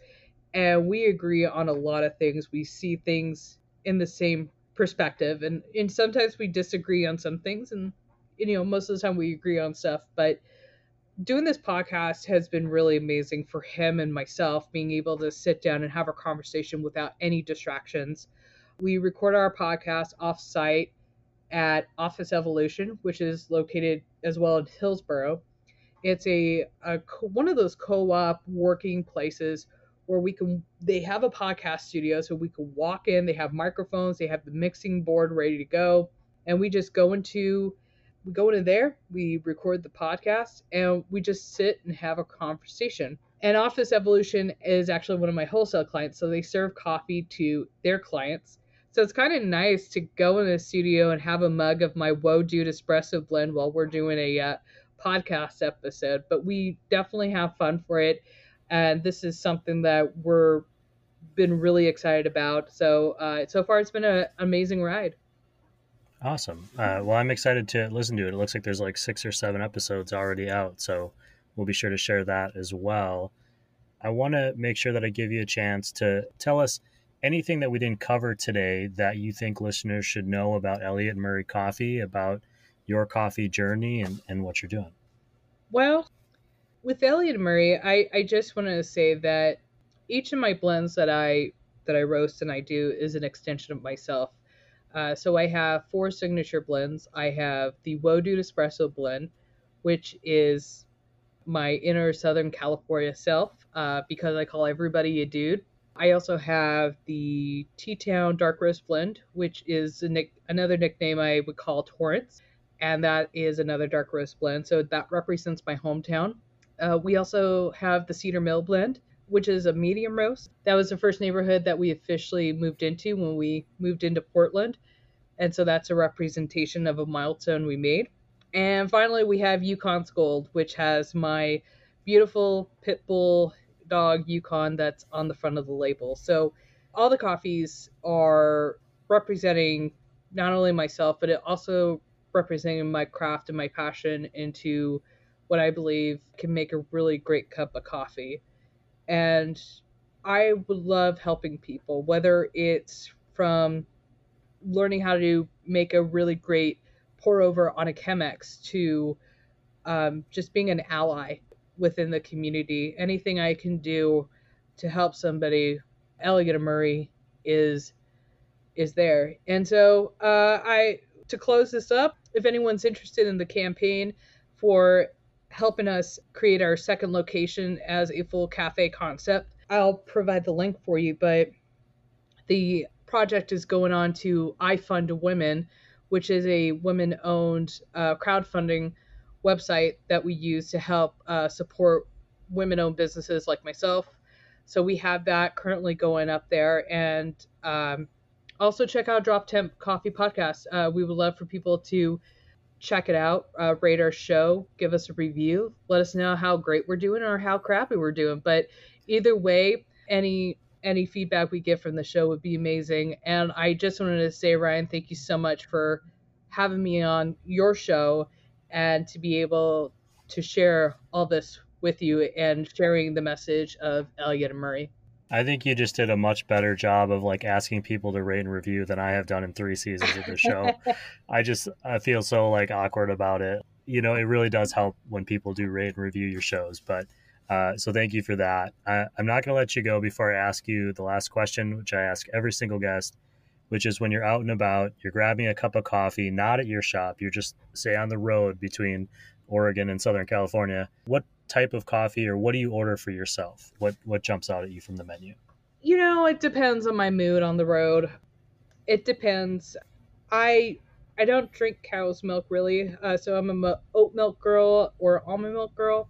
Speaker 2: and we agree on a lot of things. We see things in the same perspective, and, and sometimes we disagree on some things, and you know, most of the time we agree on stuff, but doing this podcast has been really amazing for him and myself being able to sit down and have a conversation without any distractions we record our podcast off site at Office Evolution, which is located as well in Hillsboro. It's a, a one of those co-op working places where we can they have a podcast studio so we can walk in, they have microphones, they have the mixing board ready to go, and we just go into we go into there, we record the podcast, and we just sit and have a conversation. And Office Evolution is actually one of my wholesale clients, so they serve coffee to their clients. So it's kind of nice to go in the studio and have a mug of my Whoa Dude espresso blend while we're doing a uh, podcast episode. But we definitely have fun for it, and this is something that we're been really excited about. So uh, so far, it's been an amazing ride.
Speaker 1: Awesome. Uh, well, I'm excited to listen to it. It looks like there's like six or seven episodes already out, so we'll be sure to share that as well. I want to make sure that I give you a chance to tell us anything that we didn't cover today that you think listeners should know about Elliott Murray Coffee, about your coffee journey, and, and what you're doing.
Speaker 2: Well, with Elliott Murray, I, I just want to say that each of my blends that I that I roast and I do is an extension of myself. Uh, so I have four signature blends. I have the Whoa Dude Espresso blend, which is my inner Southern California self, uh, because I call everybody a dude. I also have the T Town Dark Roast blend, which is nick- another nickname I would call Torrance, and that is another dark roast blend. So that represents my hometown. Uh, we also have the Cedar Mill blend, which is a medium roast. That was the first neighborhood that we officially moved into when we moved into Portland. And so that's a representation of a milestone we made. And finally, we have Yukon's Gold, which has my beautiful pit bull dog Yukon that's on the front of the label. So all the coffees are representing not only myself, but it also representing my craft and my passion into what I believe can make a really great cup of coffee and I would love helping people, whether it's from learning how to make a really great pour over on a Chemex to um, just being an ally within the community. Anything I can do to help somebody, Elliott Murray is is there. And so uh, I to close this up, if anyone's interested in the campaign for helping us create our second location as a full cafe concept. I'll provide the link for you, but the project is going on to iFund Women, which is a women owned uh, crowdfunding website that we use to help uh, support women owned businesses like myself. So we have that currently going up there. And um, also check out Drop Temp Coffee Podcast. Uh, we would love for people to check it out, uh, rate our show, give us a review, let us know how great we're doing or how crappy we're doing. But either way, any any feedback we get from the show would be amazing. And I just wanted to say, Ryan, thank you so much for having me on your show and to be able to share all this with you and sharing the message of Elliott and Murray.
Speaker 1: I think you just did a much better job of like asking people to rate and review than I have done in three seasons of the show. I just I feel so like awkward about it. You know, it really does help when people do rate and review your shows. But uh, so thank you for that. I, I'm not going to let you go before I ask you the last question, which I ask every single guest, which is when you're out and about, you're grabbing a cup of coffee, not at your shop, you're just say on the road between Oregon and Southern California. What type of coffee or what do you order for yourself? What what jumps out at you from the menu?
Speaker 2: You know, it depends on my mood on the road. It depends. I I don't drink cow's milk really, uh, so I'm a oat milk girl or almond milk girl.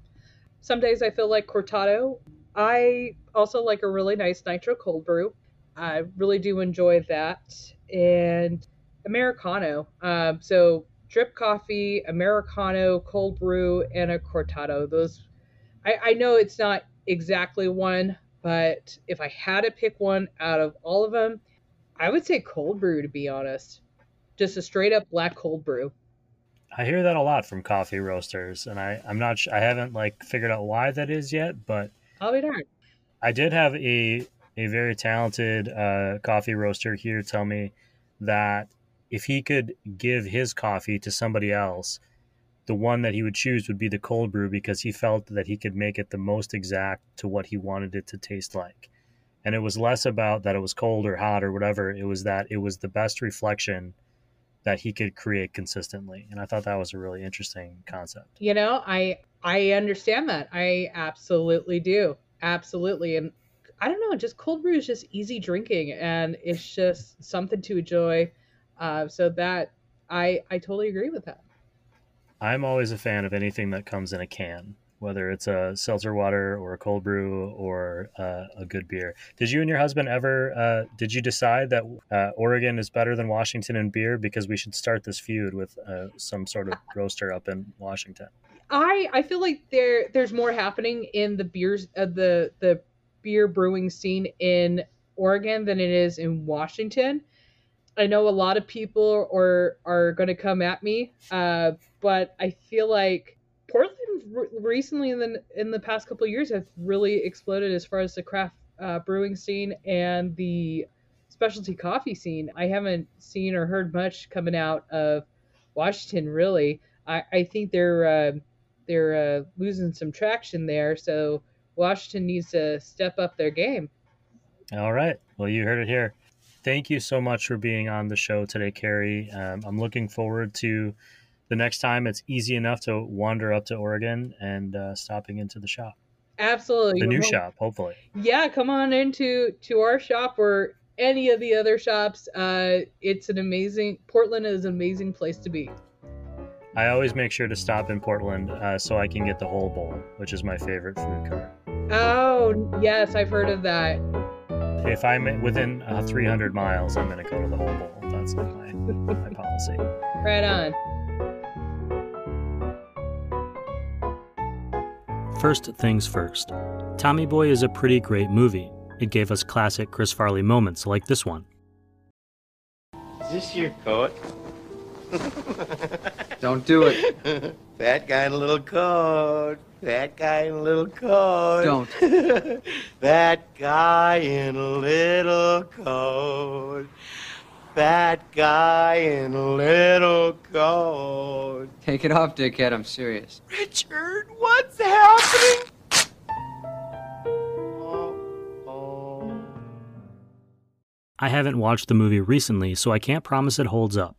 Speaker 2: Some days I feel like cortado. I also like a really nice nitro cold brew. I really do enjoy that. And Americano. Um, so drip coffee, Americano, cold brew, and a cortado. Those I, I know it's not exactly one, but if I had to pick one out of all of them, I would say cold brew to be honest. Just a straight up black cold brew.
Speaker 1: I hear that a lot from coffee roasters, and I I'm not I haven't like figured out why that is yet, but
Speaker 2: I'll be darned.
Speaker 1: I did have a a very talented uh, coffee roaster here tell me that if he could give his coffee to somebody else, the one that he would choose would be the cold brew because he felt that he could make it the most exact to what he wanted it to taste like. And it was less about that it was cold or hot or whatever. It was that it was the best reflection that he could create consistently. And I thought that was a really interesting concept.
Speaker 2: You know, I I understand that. I absolutely do. Absolutely. And I don't know, just cold brew is just easy drinking and it's just something to enjoy. Uh, so that I I totally agree with that.
Speaker 1: I'm always a fan of anything that comes in a can, whether it's a seltzer water or a cold brew or uh, a good beer. Did you and your husband ever? Uh, did you decide that uh, Oregon is better than Washington in beer because we should start this feud with uh, some sort of roaster up in Washington?
Speaker 2: I I feel like there there's more happening in the beers uh, the the beer brewing scene in Oregon than it is in Washington. I know a lot of people are are going to come at me, uh, but I feel like Portland re- recently in the in the past couple years have really exploded as far as the craft uh, brewing scene and the specialty coffee scene. I haven't seen or heard much coming out of Washington really. I, I think they're uh, they're uh, losing some traction there, so Washington needs to step up their game.
Speaker 1: All right. Well, you heard it here thank you so much for being on the show today, Carrie. Um, I'm looking forward to the next time it's easy enough to wander up to Oregon and uh, stopping into the shop.
Speaker 2: Absolutely,
Speaker 1: the new shop, hopefully.
Speaker 2: Yeah, come on into to our shop or any of the other shops. Uh, it's an amazing Portland is an amazing place to be.
Speaker 1: I always make sure to stop in Portland uh, so I can get the whole bowl, which is my favorite food cart.
Speaker 2: Oh yes, I've heard of that
Speaker 1: if I'm within uh, 300 miles, I'm going to go to the whole bowl. That's my, my policy.
Speaker 2: Right on.
Speaker 1: First things first. Tommy Boy is a pretty great movie. It gave us classic Chris Farley moments like this one.
Speaker 3: Is this your coat?
Speaker 4: Don't do it.
Speaker 3: That guy in a little coat. That guy in a little coat.
Speaker 4: Don't.
Speaker 3: that guy in a little coat. That guy in a little coat.
Speaker 4: Take it off, dickhead. I'm serious.
Speaker 3: Richard, what's happening?
Speaker 1: I haven't watched the movie recently, so I can't promise it holds up.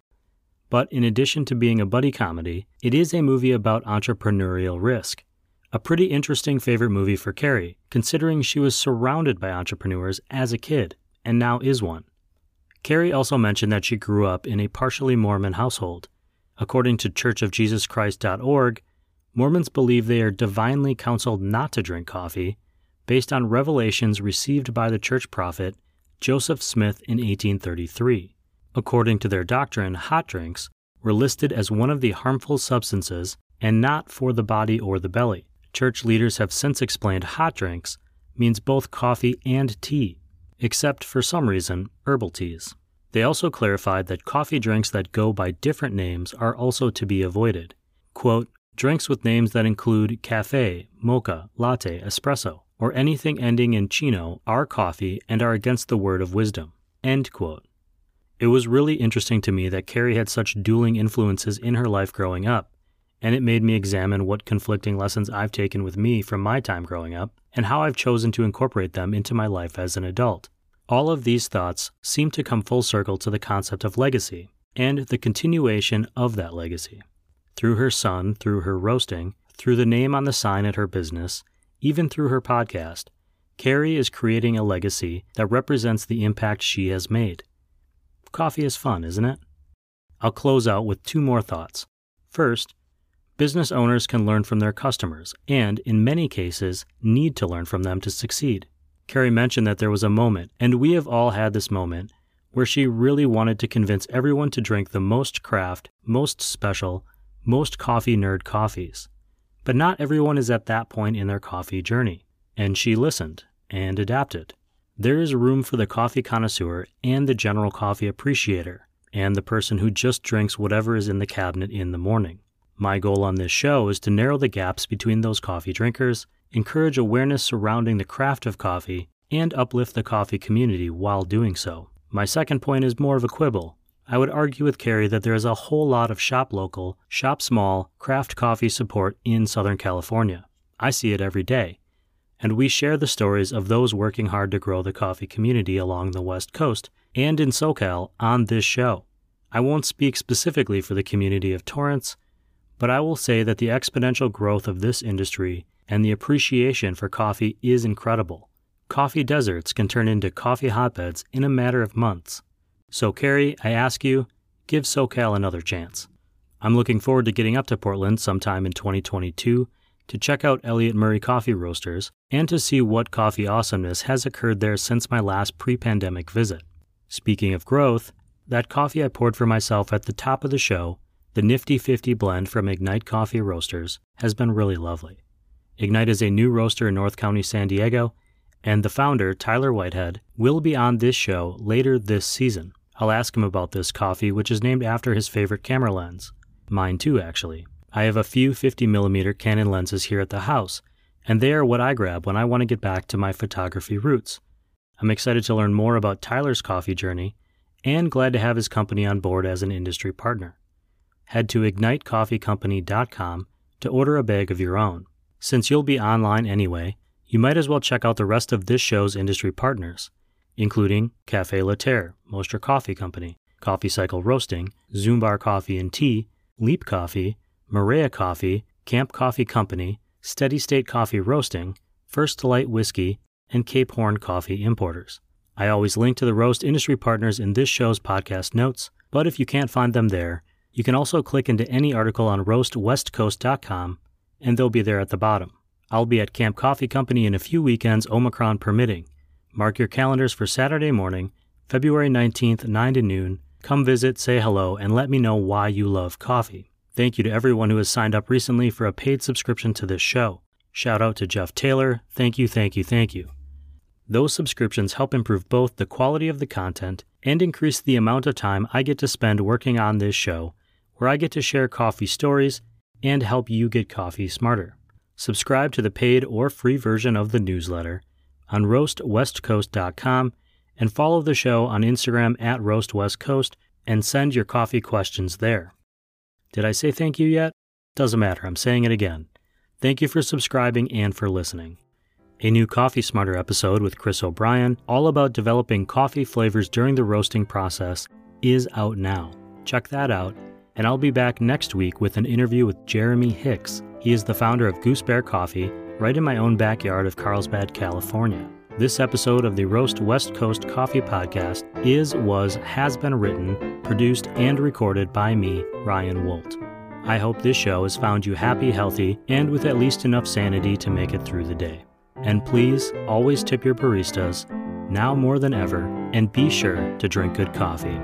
Speaker 1: But in addition to being a buddy comedy, it is a movie about entrepreneurial risk. A pretty interesting favorite movie for Carrie, considering she was surrounded by entrepreneurs as a kid, and now is one. Carrie also mentioned that she grew up in a partially Mormon household. According to churchofjesuschrist.org, Mormons believe they are divinely counseled not to drink coffee based on revelations received by the church prophet Joseph Smith in 1833. According to their doctrine, hot drinks were listed as one of the harmful substances and not for the body or the belly. Church leaders have since explained hot drinks means both coffee and tea, except for some reason, herbal teas. They also clarified that coffee drinks that go by different names are also to be avoided. Quote, drinks with names that include cafe, mocha, latte, espresso, or anything ending in chino are coffee and are against the word of wisdom. End quote. It was really interesting to me that Carrie had such dueling influences in her life growing up, and it made me examine what conflicting lessons I've taken with me from my time growing up and how I've chosen to incorporate them into my life as an adult. All of these thoughts seem to come full circle to the concept of legacy and the continuation of that legacy. Through her son, through her roasting, through the name on the sign at her business, even through her podcast, Carrie is creating a legacy that represents the impact she has made. Coffee is fun, isn't it? I'll close out with two more thoughts. First, business owners can learn from their customers and, in many cases, need to learn from them to succeed. Carrie mentioned that there was a moment, and we have all had this moment, where she really wanted to convince everyone to drink the most craft, most special, most coffee nerd coffees. But not everyone is at that point in their coffee journey, and she listened and adapted. There is room for the coffee connoisseur and the general coffee appreciator, and the person who just drinks whatever is in the cabinet in the morning. My goal on this show is to narrow the gaps between those coffee drinkers, encourage awareness surrounding the craft of coffee, and uplift the coffee community while doing so. My second point is more of a quibble. I would argue with Carrie that there is a whole lot of shop local, shop small, craft coffee support in Southern California. I see it every day and we share the stories of those working hard to grow the coffee community along the West Coast and in SoCal on this show. I won't speak specifically for the community of Torrance, but I will say that the exponential growth of this industry and the appreciation for coffee is incredible. Coffee deserts can turn into coffee hotbeds in a matter of months. So, Carrie, I ask you, give SoCal another chance. I'm looking forward to getting up to Portland sometime in 2022 to check out Elliott Murray Coffee Roasters and to see what coffee awesomeness has occurred there since my last pre pandemic visit. Speaking of growth, that coffee I poured for myself at the top of the show, the Nifty 50 blend from Ignite Coffee Roasters, has been really lovely. Ignite is a new roaster in North County, San Diego, and the founder, Tyler Whitehead, will be on this show later this season. I'll ask him about this coffee, which is named after his favorite camera lens. Mine too, actually. I have a few 50mm Canon lenses here at the house, and they are what I grab when I want to get back to my photography roots. I'm excited to learn more about Tyler's coffee journey and glad to have his company on board as an industry partner. Head to ignitecoffeecompany.com to order a bag of your own. Since you'll be online anyway, you might as well check out the rest of this show's industry partners, including Cafe La Terre, Mostra Coffee Company, Coffee Cycle Roasting, Zumbar Coffee and Tea, Leap Coffee, Maria Coffee, Camp Coffee Company, Steady State Coffee Roasting, First Light Whiskey, and Cape Horn Coffee Importers. I always link to the roast industry partners in this show's podcast notes, but if you can't find them there, you can also click into any article on roastwestcoast.com and they'll be there at the bottom. I'll be at Camp Coffee Company in a few weekends, Omicron permitting. Mark your calendars for Saturday morning, February 19th, 9 to noon. Come visit, say hello, and let me know why you love coffee. Thank you to everyone who has signed up recently for a paid subscription to this show. Shout out to Jeff Taylor. Thank you, thank you, thank you. Those subscriptions help improve both the quality of the content and increase the amount of time I get to spend working on this show, where I get to share coffee stories and help you get coffee smarter. Subscribe to the paid or free version of the newsletter on roastwestcoast.com and follow the show on Instagram at roastwestcoast and send your coffee questions there. Did I say thank you yet? Doesn't matter, I'm saying it again. Thank you for subscribing and for listening. A new Coffee Smarter episode with Chris O'Brien, all about developing coffee flavors during the roasting process, is out now. Check that out, and I'll be back next week with an interview with Jeremy Hicks. He is the founder of Goose Bear Coffee, right in my own backyard of Carlsbad, California. This episode of the Roast West Coast Coffee Podcast is, was, has been written, produced, and recorded by me, Ryan Wolt. I hope this show has found you happy, healthy, and with at least enough sanity to make it through the day. And please always tip your baristas, now more than ever, and be sure to drink good coffee.